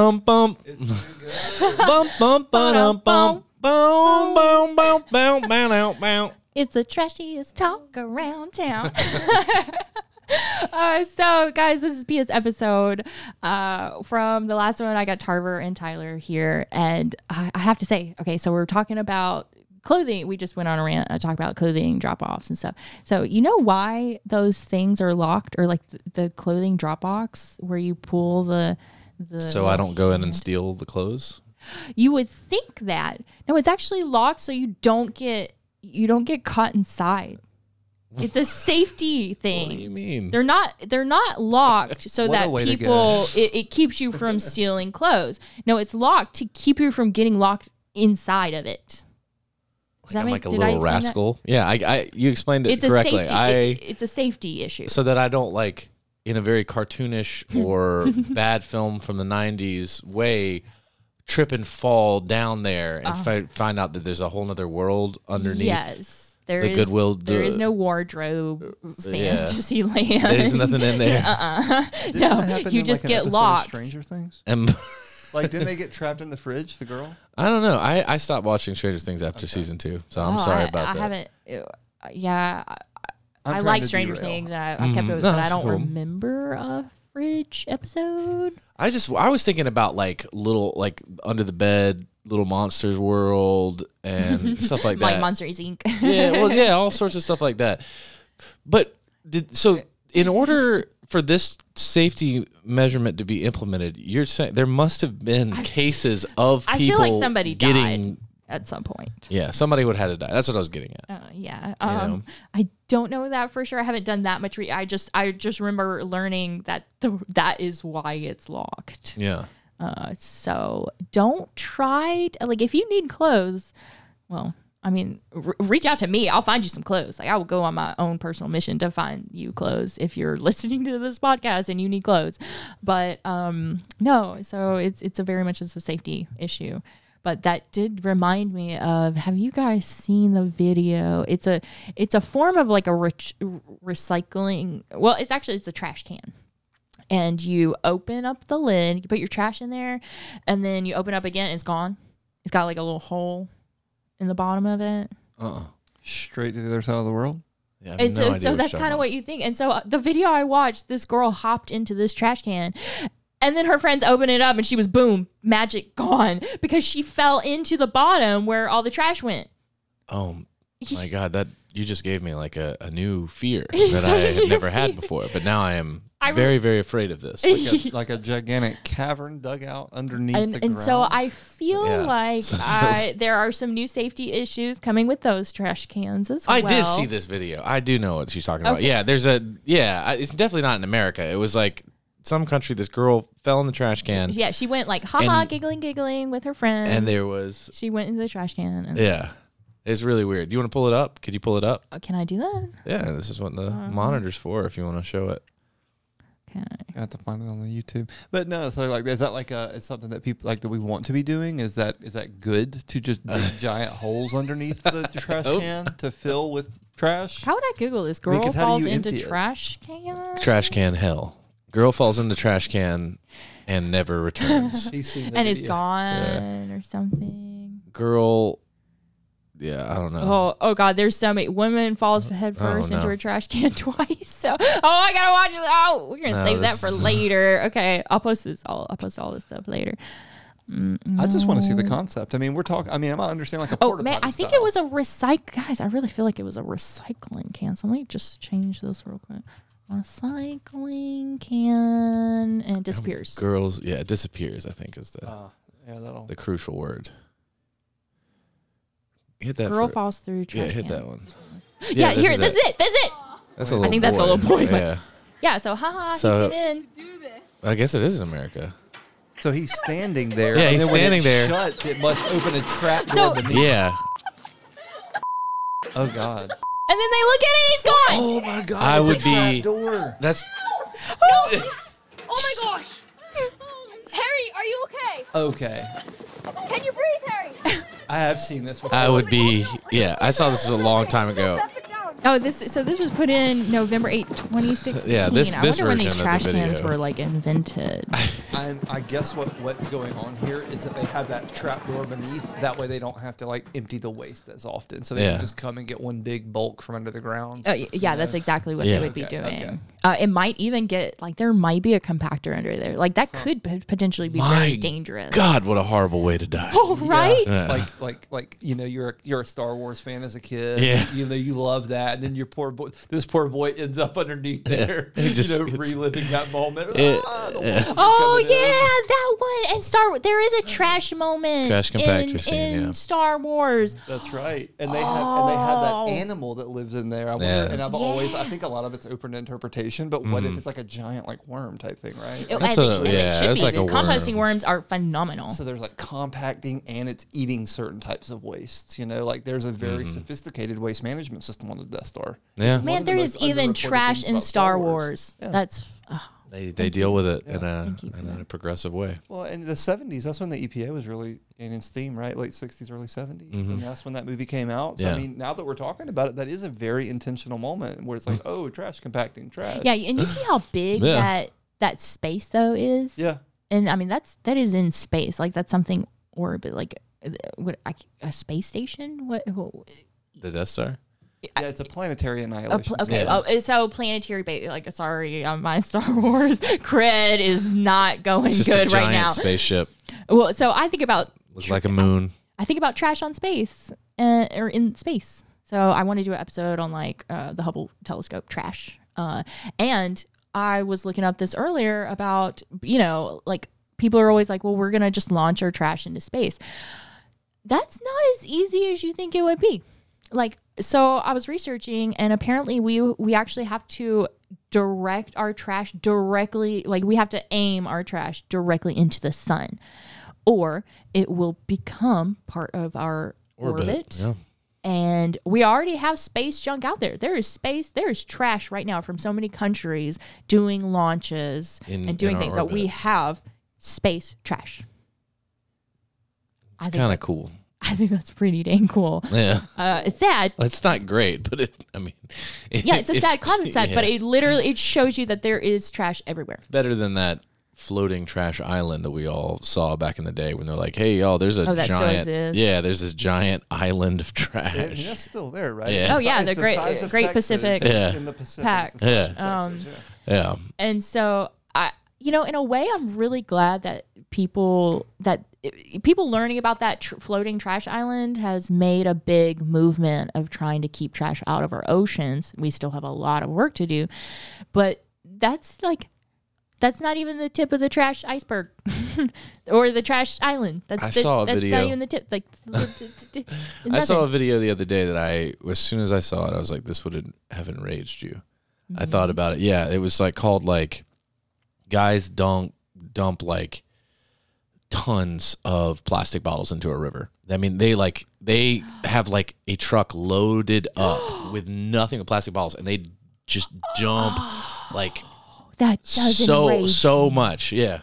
bum bum bum bum bum bum bum bum bum bum bum bum. It's the trashiest talk around town. uh, so, guys, this is PS episode. Uh, from the last one, I got Tarver and Tyler here. And I, I have to say, okay, so we're talking about clothing. We just went on a rant, uh, talk about clothing drop offs and stuff. So, you know why those things are locked or like the, the clothing drop box where you pull the. The So I don't go in and steal the clothes. you would think that. No, it's actually locked so you don't get you don't get caught inside. It's a safety thing. What do you mean? They're not they're not locked so that people it, it keeps you from stealing clothes. No, it's locked to keep you from getting locked inside of it. Does that I'm make like a little explain that? rascal. Yeah, I, I you explained it It's a correctly. safety I it- it's a safety issue. so that I don't like in a very cartoonish or bad film from the '90s way trip and fall down there and fi- find out that there's a whole other world underneath. Yes. There the is- Goodwill there is d- no wardrobe yeah. fantasy land. There's nothing in there. uh-uh. No, you just like, get locked. Stranger Things. And Like, didn't they get trapped in the fridge? The girl. I don't know. I, I stopped watching Stranger Things after season two, so I'm Oh, sorry I, about I that. I haven't. uh, Yeah, I, I'm I like Stranger derail. Things, I, I kept Mhm. it, with, No, but I don't cool. remember a fridge episode. I just I was thinking about like little like under the bed, little monsters world and stuff like that. like Monsters Inc. yeah, well, yeah, all sorts of stuff like that. But did so in order for this safety measurement to be implemented, you're saying there must have been cases of I people feel like somebody getting. died at some point. Yeah, somebody would have had to die. That's what I was getting at. Uh, yeah. know? Um, I don't know that for sure. I haven't done that much. Re- I just I just remember learning that the, that is why it's locked. Yeah. Uh, so don't try to, like if you need clothes, well, I mean, r- reach out to me. I'll find you some clothes. Like I will go on my own personal mission to find you clothes if you're listening to this podcast and you need clothes. But um, no, so it's it's a very much it's a safety issue. But that did remind me of have you guys seen the video? It's a it's a form of like a rich recycling. Well, it's actually it's a trash can and you open up the lid, you put your trash in there, and then you open up again, it's gone. It's got like a little hole in the bottom of it. Uh. uh Straight to the other side of the world. Yeah, And no so, so that's kind of what you think. And so uh, the video I watched, this girl hopped into this trash can. And then her friends opened it up and she was boom, magic gone because she fell into the bottom where all the trash went. Oh my god, that you just gave me like a, a new fear that I I a had new never had before. But now I am I re- very, very afraid of this. Like a, like a gigantic cavern dug out underneath and, the and ground. so I feel Yeah. like I, there are some new safety issues coming with those trash cans as I well. I did see this video. I do know what she's talking about. Okay. Yeah, there's a yeah. It's definitely not in America. It was like some country. This girl fell in the trash can, Yeah, she went like haha, And- giggling, giggling with her friends. and there was she went into the trash can. And, yeah. It's really weird. Do you want to pull it up? Could you pull it up? Oh, can I do that? Yeah, this is what the Uh-huh. monitor's for. If you want to show it. Okay. I have to find it on the YouTube. But no, so like, is that like a? It's something that people like that we want to be doing. Is that is that good to just dig giant holes underneath the trash Nope. can to fill with trash? How would I Google this? Girl 'cause how falls into empty it? trash can. Trash can hell. Girl falls in the trash can and never returns. He's seen the and is video. gone or something. Girl, yeah, I don't know. Oh, oh God! There's so many. Woman falls head Oh, first into no. a trash can twice. So, oh, I gotta watch it. Oh, we're gonna No, save that for later. Okay, I'll post this. All I'll post all this stuff later. I just want to see the concept. I mean, we're talking. I mean, I might understand like a Oh man, I think style. it was a recycle. Guys, I really feel like it was a recycling can. So let me just change this real quick. A recycling can and it disappears. Girls, yeah, it disappears. I think is the Uh, yeah, that'll. the crucial word. Hit that. Girl for- falls through trash Yeah, hit can. that one. Yeah, here, this here, is that's it. That's it. That's a little. I think that's a little boy, Yeah, Yeah. So, haha, So- he's in. I guess it is in America. So he's standing there. Yeah, he's then when standing it there. Shuts. It must open a trap door So- beneath. Yeah, Oh God. And then they look at it, he's gone. Oh my God. I it's would trap be- Door. that's Oh my gosh! Harry, are you okay? Okay. Can you breathe, Harry? I have seen this before. I would be. Yeah, I saw this a long time ago. Step it down. Oh, this so this was put in November 8, 2016. Yeah, this- I this wonder when these version of the trash cans were like invented. I'm, I guess what what's going on here is that they have that trap door beneath. That way, they don't have to like empty the waste as often. So they Yeah. can just come and get one big bulk from under the ground. Oh, y- yeah, that's exactly what Yeah. they would be Okay, doing. okay. Uh, it might even get like there might be a compactor under there. Like that could p- potentially be My very dangerous. God, what a horrible way to die. Oh, right? Yeah. Like like like you know you're a, you're a Star Wars fan as a kid. Yeah. You know you love that, and then your poor boy, this poor boy ends up underneath there. He just you know, reliving that moment. It- Ah, yeah. Oh coming in. yeah, that one. And Star Wars, there is a trash moment. Trash in, scene, in yeah. Star Wars. That's right, and they have and they have Oh. that animal that lives in there. I wonder, Yeah. and I've always I think a lot of it's open interpretation. But what if it's like a giant like worm type thing, right? It- That's a- should- it yeah, should that's be. like a Composting worm. worms are phenomenal. So there's like compacting and it's eating certain types of wastes. You know, like there's a very sophisticated waste management system on the Death Star. Yeah. one Man, of the is even trash in Star Star Wars. Wars. Yeah. That's oh, They, they deal with it in a you in that. a progressive way. Well, in the 70s, that's when the EPA was really gaining steam, right? Late 60s, early 70s. And that's when that movie came out. So, Yeah. I mean, now that we're talking about it, that is a very intentional moment where it's like, oh, trash compacting, trash. yeah, and you see how big Yeah. that that space though is. Yeah. and I mean that's that is in space. Like that's something orbit, like uh, what I, a space station. What? what The Death Star. Yeah, it's a planetary a annihilation. pl- okay, Yeah. oh, so planetary base. Like, sorry, um, my Star Wars cred is not going It's just good a giant right now. spaceship. Well, so I think about Looks like a moon. I think about trash on space uh, or in space. So I want to do an episode on like uh, the Hubble telescope trash. Uh, and I was looking up this earlier about you know like people are always like, well, we're gonna just launch our trash into space. That's not as easy as you think it would be. Like so, I was researching, and apparently we we actually have to direct our trash directly like we have to aim our trash directly into the sun or it will become part of our orbit, Yeah. and we already have space junk out there there is space there is trash right now from so many countries doing launches In- and doing things that we have space trash I think, Kind of cool. I think that's pretty dang cool. Yeah. Uh, it's sad, It's not great, but it. I mean. yeah. It's a if- sad concept, but yeah. it literally it shows you that there is trash everywhere. better than that floating trash island that we all saw back in the day when they're like, "Hey, y'all, there's a Oh, giant, yeah, there's this giant island of trash." I mean, that's still there, right? Yeah. Oh, the yeah, si- the Great- size of Great Texas Pacific. in- Yeah. In the Pacific. Pac. It's the size of Texas, Um, yeah. yeah, And so I you know, in a way I'm really glad that people that people learning about that tr- floating trash island has made a big movement of trying to keep trash out of our oceans. We still have a lot of work to do, but that's like that's not even the tip of the trash iceberg or the trash island. That's I the- saw a that's video. not even the tip. Like I saw a video the other day that I, as soon as I saw it, I was like, "This would have enraged you." I Mm-hmm. thought about it. Yeah, it was like called like guys dump dump like tons of plastic bottles into a river. I mean, they like they have like a truck loaded up with nothing but plastic bottles, and they just dump like that does so enrage so much. Yeah, I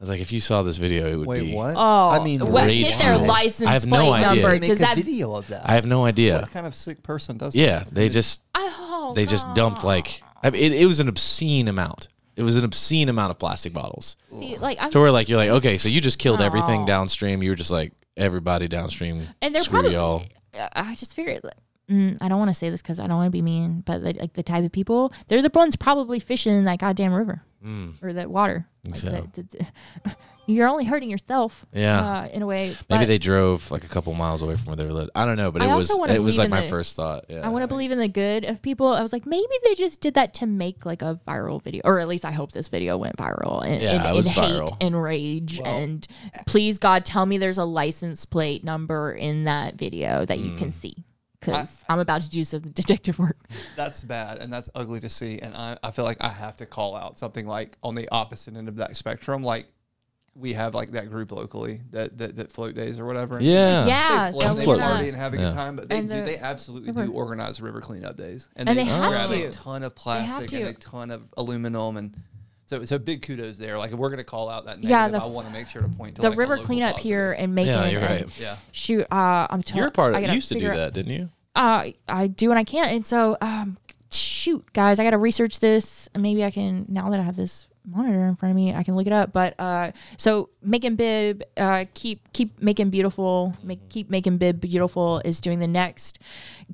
was like, if you saw this video, it would Wait, be. what? Oh, I mean, what, rage get their license I have no plate idea. number. They make Does a that? video of that. I have no idea. What kind of sick person does Yeah, that? they just Oh, they just dumped like I mean, it, it was an obscene amount. It was an obscene amount of plastic bottles. See, like I'm To where like you're like, okay, so you just killed everything downstream. You were just like everybody downstream. and they're screw probably. y'all. I just figured. like, Mm, I don't want to say this because I don't want to be mean, but like, like the type of people, they're the ones probably fishing in that goddamn river or that water. Like, So. that- that- you're only hurting yourself. Yeah. Uh, in a way. Maybe but they drove like a couple miles away from where they were lived. I don't know, but I it was it was like my the- first thought. Yeah. I want to believe in the good of people. I was like, maybe they just did that to make like a viral video, or at least I hope this video went viral and, Yeah, and, it was and hate viral. and rage. and please, God, tell me there's a license plate number in that video that you Mm. can see because I'm about to do some detective work. That's bad and that's ugly to see. And I, I feel like I have to call out something like on the opposite end of that spectrum. Like we have like that group locally that that, that float days or whatever. and Yeah. Yeah, They float, they'll they float. party and have a Yeah. good time, but they And do. the They absolutely do organize river cleanup days, And they have grab to. a ton of have plastic and to. a ton of aluminum, and so so big kudos there. Like if we're gonna call out that negative, Yeah, the I want to make sure to point to the like, river local cleanup positive. here and making. Yeah, you're and right. Yeah. Shoot, uh, I'm. T- You're a part I of. gotta You used to do out- that, didn't you? uh, I do and I can't. And so, um, shoot, guys, I got to research this. And maybe I can now that I have this monitor in front of me. I can look it up. But uh, so making bib, uh, keep keep making beautiful, make keep making bib beautiful is doing the next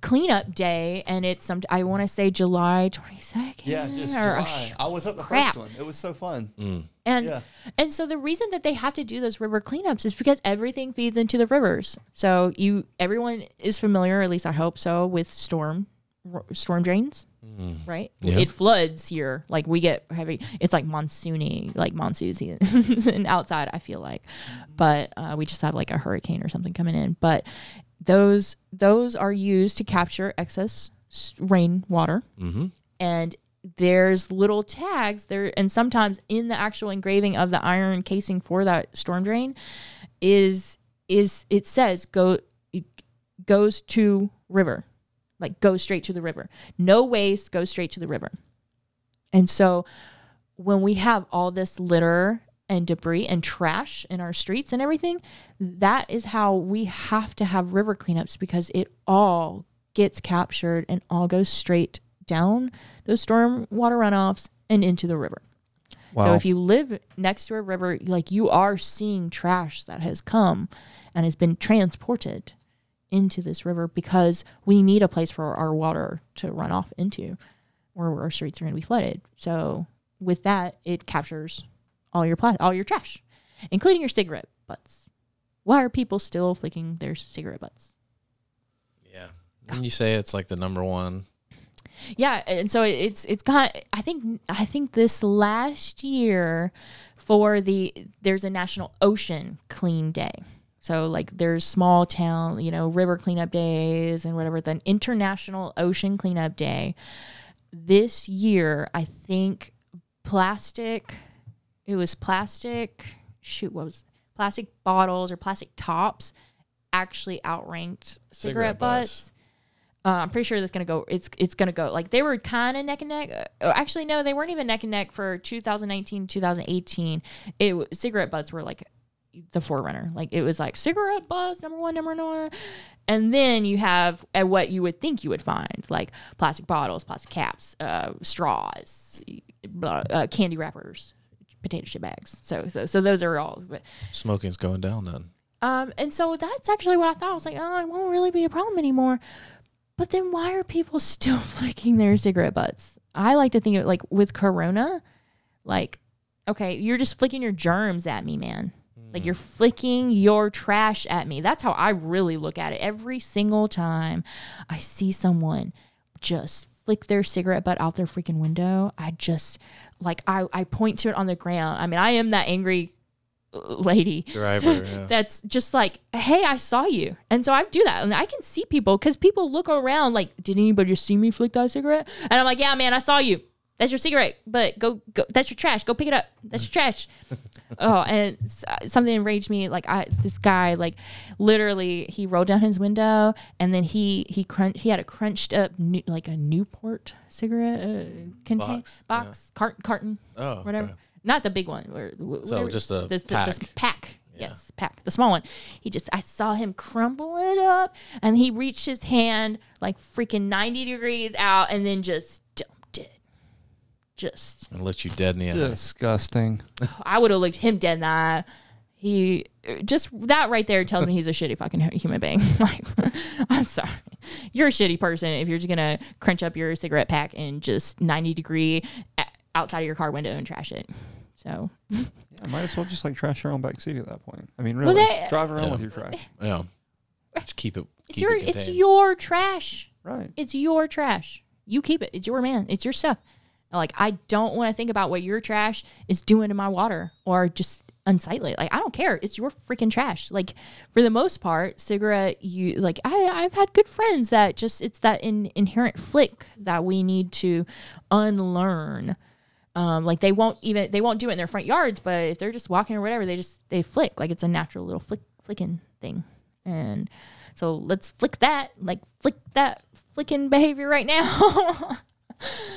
cleanup day, and it's some. I want to say July twenty second. Yeah, just or, July. I was at the crap. first one. It was so fun. and Yeah. and so the reason that they have to do those river cleanups is because everything feeds into the rivers. So you everyone is familiar, at least I hope so, with storm r- storm drains. Right, Yeah. it floods here. Like we get heavy. It's like monsoony, like monsoon season outside. I feel like, but uh, we just have like a hurricane or something coming in. But those those are used to capture excess s- rain water and there's little tags there and sometimes in the actual engraving of the iron casing for that storm drain is is it says go it goes to river like go straight to the river. No waste go straight to the river. And so when we have all this litter and debris and trash in our streets and everything, that is how we have to have river cleanups because it all gets captured and all goes straight down those storm water runoffs and into the river. So if you live next to a river, like you are seeing trash that has come and has been transported into this river because we need a place for our water to run off into or our streets are going to be flooded. So with that, it captures all your pla- all your trash, including your cigarette butts. Why are people still flicking their cigarette butts? Yeah. When you say it's like the number one, Yeah, and so it's it's got. I think I think this last year for the there's a national ocean clean day. So like there's small town, you know, river cleanup days and whatever. Then international ocean cleanup day. This year, I think plastic. It was plastic. Shoot, what was plastic bottles or plastic tops actually outranked cigarette, Cigarette butts. Uh, I'm pretty sure that's gonna go. It's it's gonna go. Like they were kind of neck and neck. Uh, actually, no, they weren't even neck and neck for 2019, 2018. It cigarette butts were like the forerunner. Like it was like cigarette butts number one, number one, and then you have uh, what you would think you would find like plastic bottles, plastic caps, uh, straws, blah, uh, candy wrappers, potato chip bags. So so so those are all. But smoking's going down then. um, and so that's actually what I thought. I was like, oh, it won't really be a problem anymore. But then why are people still flicking their cigarette butts? I like to think of it like with Corona, like, okay, you're just flicking your germs at me, man. Like you're flicking your trash at me. That's how I really look at it. Every single time I see someone just flick their cigarette butt out their freaking window, I just like I, I point to it on the ground. I mean, I am that angry uh, lady Driver. Yeah. that's just like, hey, I saw you. And so I do that. And I can see people because people look around like, did anybody just see me flick that cigarette? And I'm like, yeah, man, I saw you. That's your cigarette, but go, go. That's your trash. Go pick it up. That's your trash. oh, and s- something enraged me. Like I, this guy, like literally, he rolled down his window and then he he crunch. He had a crunched up new, like a Newport cigarette uh, contain Box, box, cart, carton, Oh, whatever. okay. Not the big one. Or, wh- So just a the, the- the pack. pack. Yes, pack. The small one. He just, I saw him crumble it up and he reached his hand like freaking 90 degrees out and then just dumped it. Just, And looked you dead in the eye. Disgusting. I would have looked him dead in the eye. He, just that right there tells me he's a shitty fucking human being. like, I'm sorry. You're a shitty person if you're just going to crunch up your cigarette pack and just 90 degree outside of your car window and trash it. So, Yeah, might as well just like trash your own back seat at that point. I mean, really, they- drive around Yeah. with your trash. Yeah. Just keep it. it's keep your, it it's your trash. Right. It's your trash. You keep it. It's your man. It's your stuff. Like I don't want to think about what your trash is doing to my water or just unsightly. Like I don't care. It's your freaking trash. Like for the most part, cigarette you like I I've had good friends that just it's that in, inherent flick that we need to unlearn. Um, like they won't even they won't do it in their front yards, but if they're just walking or whatever, they just they flick like it's a natural little flick flicking thing. And so let's flick that, like flick that flicking behavior right now.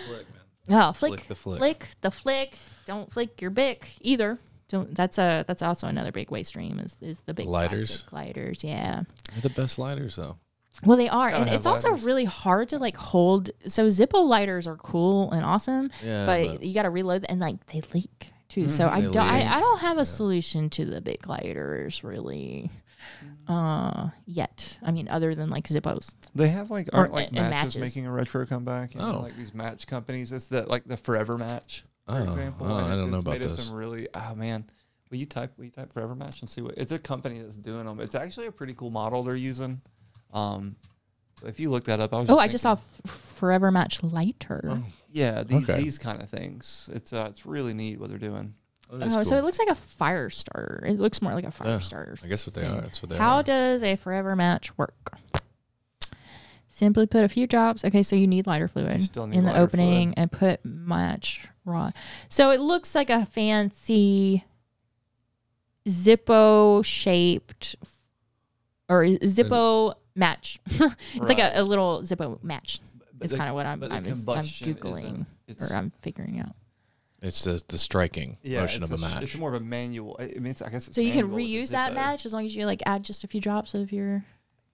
Flick. Oh, flick, Flick the flick. flick the flick. Don't flick your Bic either. Don't. That's a that's also another big waste stream is is the Bic Lighters. lighters. Yeah. They're the best lighters though. Well, they are, and it's also really hard to like hold. So Zippo lighters are cool and awesome, Yeah, but, but- you got to reload and like they leak too. So mm-hmm. I don't, I, I don't have a solution to the Bic lighters really, uh, yet. I mean, other than like Zippos. They have like aren't like and matches, matches. making a retro comeback. You know, Oh. like these match companies. It's the like the Forever Match, for Oh, example. oh, and I it's- don't know it's about made of this. Some really, oh man, will you type will you type Forever Match and see what? It's a company that's doing them. It's actually a pretty cool model they're using. Um, if you look that up, I was. Oh, I just saw thinking- F- Forever Match lighter. Yeah, these, Okay. these kind of things. It's uh, it's really neat what they're doing. Oh, so it looks like a fire starter. It looks more like a fire Yeah, starter. I guess what they thing. are. That's what they How are. does a forever match work? Simply put a few drops. Okay, so you need lighter fluid need in the opening fluid. and put match rod. So it looks like a fancy Zippo shaped or Zippo match. it's like a, a little Zippo match. The- kind of what I'm I'm, I'm googling or I'm figuring out. It's the the striking Yeah, motion of a sh- match. It's more of a manual. I I mean, it's, I guess it's So you can manual with the reuse that match as long as you like add just a few drops of your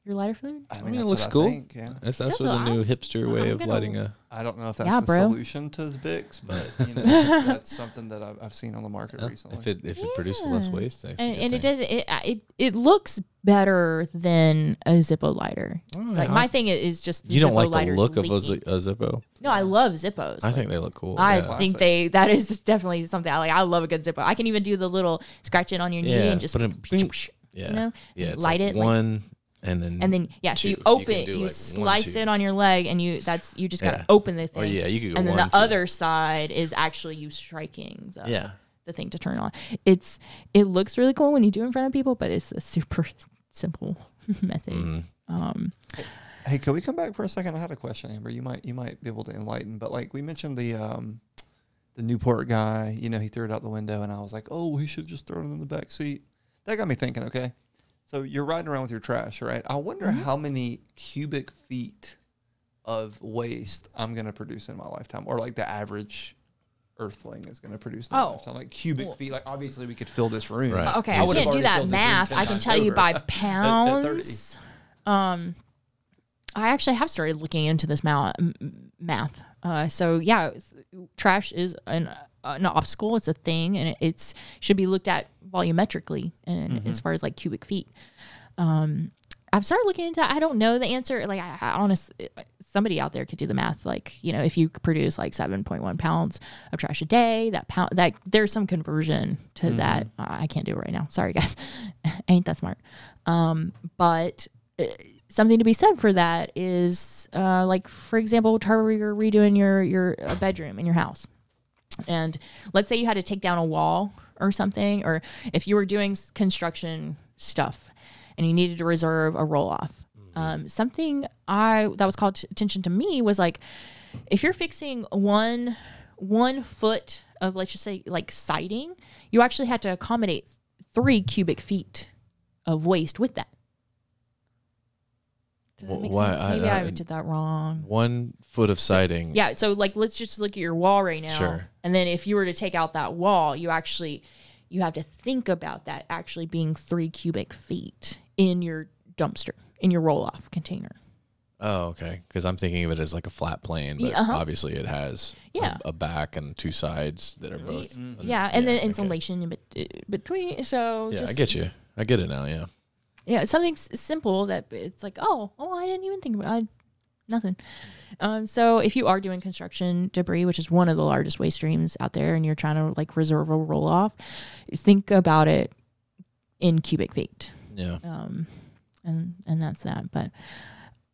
your lighter fluid. I, I mean, mean, it that's looks what I cool. think, yeah. That's that's That's what the what new I'm- hipster way I'm of gonna- lighting a. I don't know if that's Yeah, the bro. solution to the Bics, but you know, that's something that I've, I've seen on the market uh, recently. if it if it produces less Yeah. waste, that's a and, good and it thing. does it, it it looks better than a Zippo lighter. Oh, Like yeah. my thing is just You don't like the lighters look of a, leaking. Zi- a Zippo? No, I love Zippos. I Like, think they look cool. I yeah. think Classic. they that is definitely something I like. I love a good Zippo. I can even do the little scratch it on your knee Yeah, and just but it- you yeah, know yeah. It's light like it like- one, and then and then yeah, so two. you You open can it, you like, slice two. it on your leg, and you that's you just gotta Yeah. open the thing. Or yeah, you could go and then one, the two. other side is actually you striking the yeah. the thing to turn on. It's it looks really cool when you do it in front of people, but it's a super simple method. Mhm. Um, Hey, can we come back for a second? I had a question, Amber. You might you might be able to enlighten, but like we mentioned the um the Newport guy, you know, he threw it out the window and I was like, "Oh, he should just throw it in the back seat." That got me thinking, okay? So you're riding around with your trash, right? I wonder Mm-hmm. how many cubic feet of waste I'm going to produce in my lifetime or like the average earthling is going to produce in my Oh. lifetime. Like cubic Well- feet, like obviously we could fill this room. Right. okay, I I would've can't do that filled this room math. I can times tell you over by at 30. pounds. um, I actually have started looking into this ma- m- math. Uh, so yeah, trash is an an obstacle. It's a thing, and it, it's should be looked at volumetrically and as far as like cubic feet. Um, I've started looking into. I don't know the answer. Like I, I honestly, somebody out there could do the math. Like you know, if you produce like seven point one pounds of trash a day, that pound that there's some conversion to that. I can't do it right now. Sorry guys, ain't that smart. Um, but uh, something to be said for that is uh, like for example, Tarver, you're redoing your your uh, bedroom in your house and let's say you had to take down a wall or something or if you were doing construction stuff and you needed to reserve a roll off um, something i that was called t- attention to me was like if you're fixing one one foot of let's just say like siding you actually had to accommodate three cubic feet of waste with that that Wh- why- sense? I- Maybe I, I- did that wrong. One foot of siding. Yeah, so like let's just look at your wall right now. Sure. And then if you were to take out that wall, you actually you have to think about that actually being three cubic feet in your dumpster, in your roll off container. Oh, okay. Because I'm thinking of it as like a flat plane, but Yeah, uh-huh. obviously it has a- Yeah. a, back and two sides that are both. Yeah, and then okay. insulation in bet- between. So Yeah, just, I get you. I get it now. Yeah. Yeah, it's something s- simple that it's like, oh, oh, I didn't even think about I, nothing. Um, so if you are doing construction debris, which is one of the largest waste streams out there, and you're trying to like reserve a roll off, think about it in cubic feet. Yeah. Um, and and that's that. But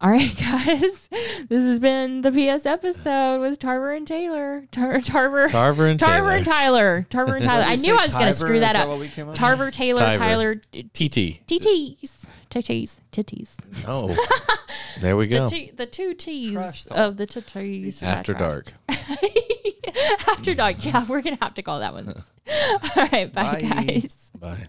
all right, guys, this has been the PS episode with Tarver and Taylor. Tar- Tarver, Tarver and Tarver Taylor. and Tyler. Tarver and Tyler. I knew I was going to screw that up. Tarver, Taylor, Tiver. Tyler, TT. TTs, TTs, titties. Oh, there we go. the two T's of the titties. After dark. After dark. Yeah, we're gonna have to call that one. All right, bye, Bye. guys. Bye.